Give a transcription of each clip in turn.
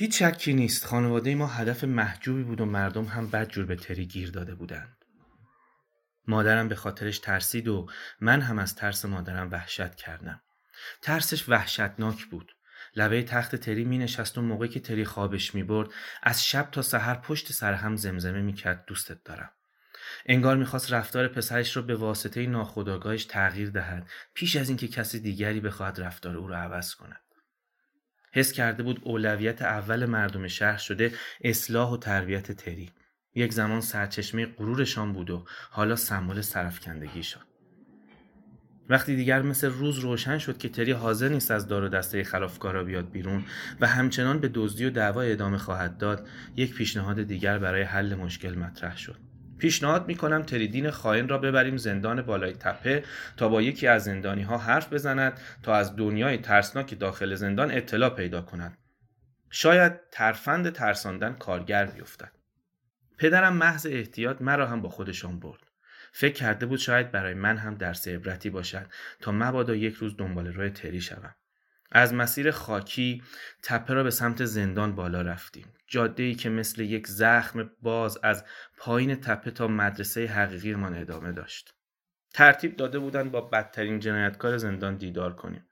هیچ شکی نیست خانواده ما هدف محجوبی بود و مردم هم بدجور به تری گیر داده بودند. مادرم به خاطرش ترسید و من هم از ترس مادرم وحشت کردم. ترسش وحشتناک بود. لبه تخت تری می نشست و موقعی که تری خوابش می برد از شب تا سحر پشت سر هم زمزمه می کرد دوستت دارم. انگار می‌خواست رفتار پسرش رو به واسطه ناخودآگاهش تغییر دهد پیش از اینکه کسی دیگری بخواهد رفتار او را عوض کند. حس کرده بود اولویت اول مردم شهر شده اصلاح و تربیت تری. یک زمان سرچشمه غرورشان بود و حالا سمبل سرفکندگی شد. وقتی دیگر مثل روز روشن شد که تری حاضر نیست از دار و دسته خلافکارا بیاد بیرون و همچنان به دزدی و دعوا ادامه خواهد داد یک پیشنهاد دیگر برای حل مشکل مطرح شد پیشنهاد می‌کنم تریدین خائن را ببریم زندان بالای تپه تا با یکی از زندانی ها حرف بزند تا از دنیای ترسناک داخل زندان اطلاع پیدا کند. شاید ترفند ترساندن کارگر بیفتد. پدرم محض احتیاط مرا هم با خودشان برد. فکر کرده بود شاید برای من هم درس عبرتی باشد تا مبادا یک روز دنبال روی تری شوم. از مسیر خاکی تپه را به سمت زندان بالا رفتیم. جاده ای که مثل یک زخم باز از پایین تپه تا مدرسه حقیقی من ادامه داشت. ترتیب داده بودن با بدترین جنایتکار زندان دیدار کنیم.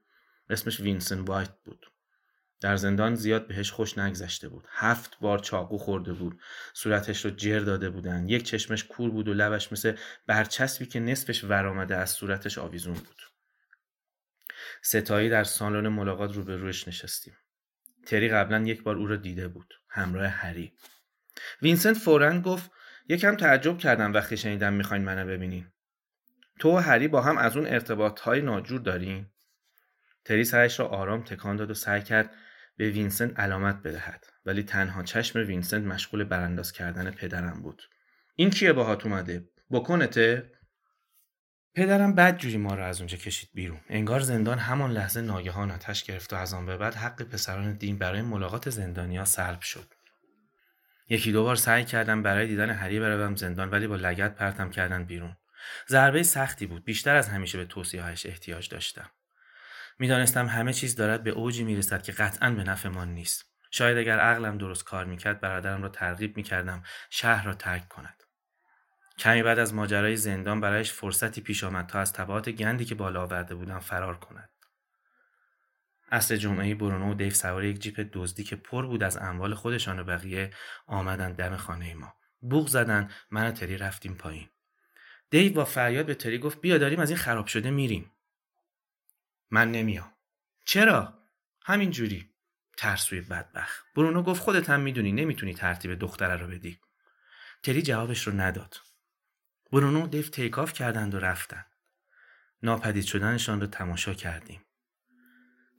اسمش وینسن وایت بود. در زندان زیاد بهش خوش نگذشته بود. هفت بار چاقو خورده بود. صورتش رو جر داده بودن. یک چشمش کور بود و لبش مثل برچسبی که نصفش ورآمده از صورتش آویزون بود. ستایی در سالن ملاقات روبروش نشستیم. تری قبلا یک بار او را دیده بود. همراه هری. وینسنت فورا گفت یکم تعجب کردم وقتی شنیدم می‌خواین منو ببینین. تو و هری با هم از اون ارتباط های ناجور دارین؟ تری سرش را آرام تکان داد و سعی کرد به وینسنت علامت بدهد. ولی تنها چشم وینسنت مشغول برانداز کردن پدرم بود. این کیه باهات اومده؟ وکیلته؟ پدرم بد جوری ما را از اونجا کشید بیرون. انگار زندان همان لحظه ناگهان آتش گرفت و از آن به بعد حق پسران دین برای ملاقات زندانیا سلب شد. یکی دو بار سعی کردم برای دیدن هری بروم زندان ولی با لگت پرتم کردن بیرون. ضربه سختی بود. بیشتر از همیشه به توصیه‌هایش احتیاج داشتم. می‌دانستم همه چیز دارد به اوجی می‌رسد که قطعا به نفعمان نیست. شاید اگر عقلم درست کار می‌کرد برادرم را ترغیب می‌کردم شهر را ترک کند. کمی بعد از ماجرای زندان برایش فرصتی پیش آمد تا از تبعات گندی که بالا آورده بودم فرار کند. اصل جمعه برونو و دیو سوار یک جیپ دزدی که پر بود از اموال خودشان و بقیه آمدن دم خانه ما. بوغ زدن من و تری رفتیم پایین. دیو با فریاد به تری گفت بیا داریم از این خراب شده میریم. من نمیام. چرا؟ همین جوری. ترسوی بدبخ برونو گفت خودت هم می‌دونی نمی‌تونی ترتیب دختره رو بدی. تری جوابش رو نداد. برونو دیو تیکاف کردند و رفتن ناپدید شدنشان رو تماشا کردیم.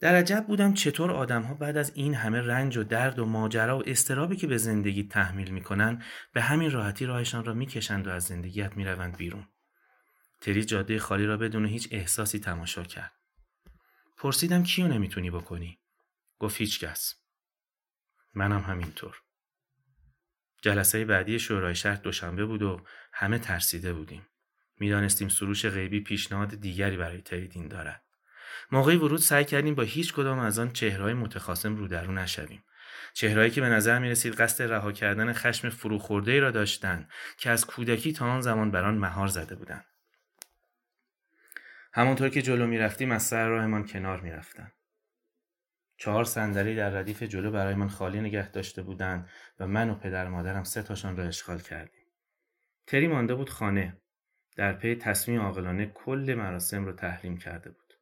در عجب بودم چطور آدمها بعد از این همه رنج و درد و ماجرا و استرابی که به زندگی تحمیل می‌کنن به همین راحتی راهشان را می‌کشند و از زندگیت می‌روند بیرون. تری جاده خالی را بدون هیچ احساسی تماشا کرد. پرسیدم کیو نمی‌تونی بکنی؟ گفت هیچکس منم همینطور. جلسه بعدی شورای شهر دوشنبه بود و همه ترسیده بودیم. می‌دانستیم سروش غیبی پیشنهاد دیگری برای تریدین دارد. موقعی ورود سعی کردیم با هیچ کدام از آن چهرهای متخاصم رو نشویم. چهرهایی که به نظر می رسید قصد رها کردن خشم فروخورده را داشتند که از کودکی تا آن زمان بر آن مهار زده بودند. همانطور که جلو می‌رفتیم از سر راهمان کنار می‌رفتند. چهار صندلی در ردیف جلو برای من خالی نگه داشته بودند و من و پدر مادرم سه تاشان را اشغال کردیم. تری مانده بود خانه. در پی تصمیم عاقلانه کل مراسم رو تحریم کرده بود.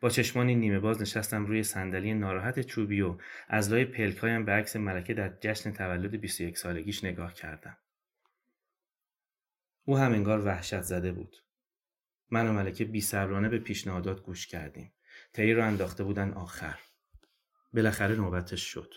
با چشمانی نیمه باز نشستم روی صندلی ناراحت چوبی و از لای پلکایم به عکس ملکه در جشن تولد 21 سالگیش نگاه کردم. او هم انگار وحشت زده بود. من و ملکه بی به پیشنهادات گوش کردیم. تری رو انداخته بودن آخر. بالاخره نوبتش شد.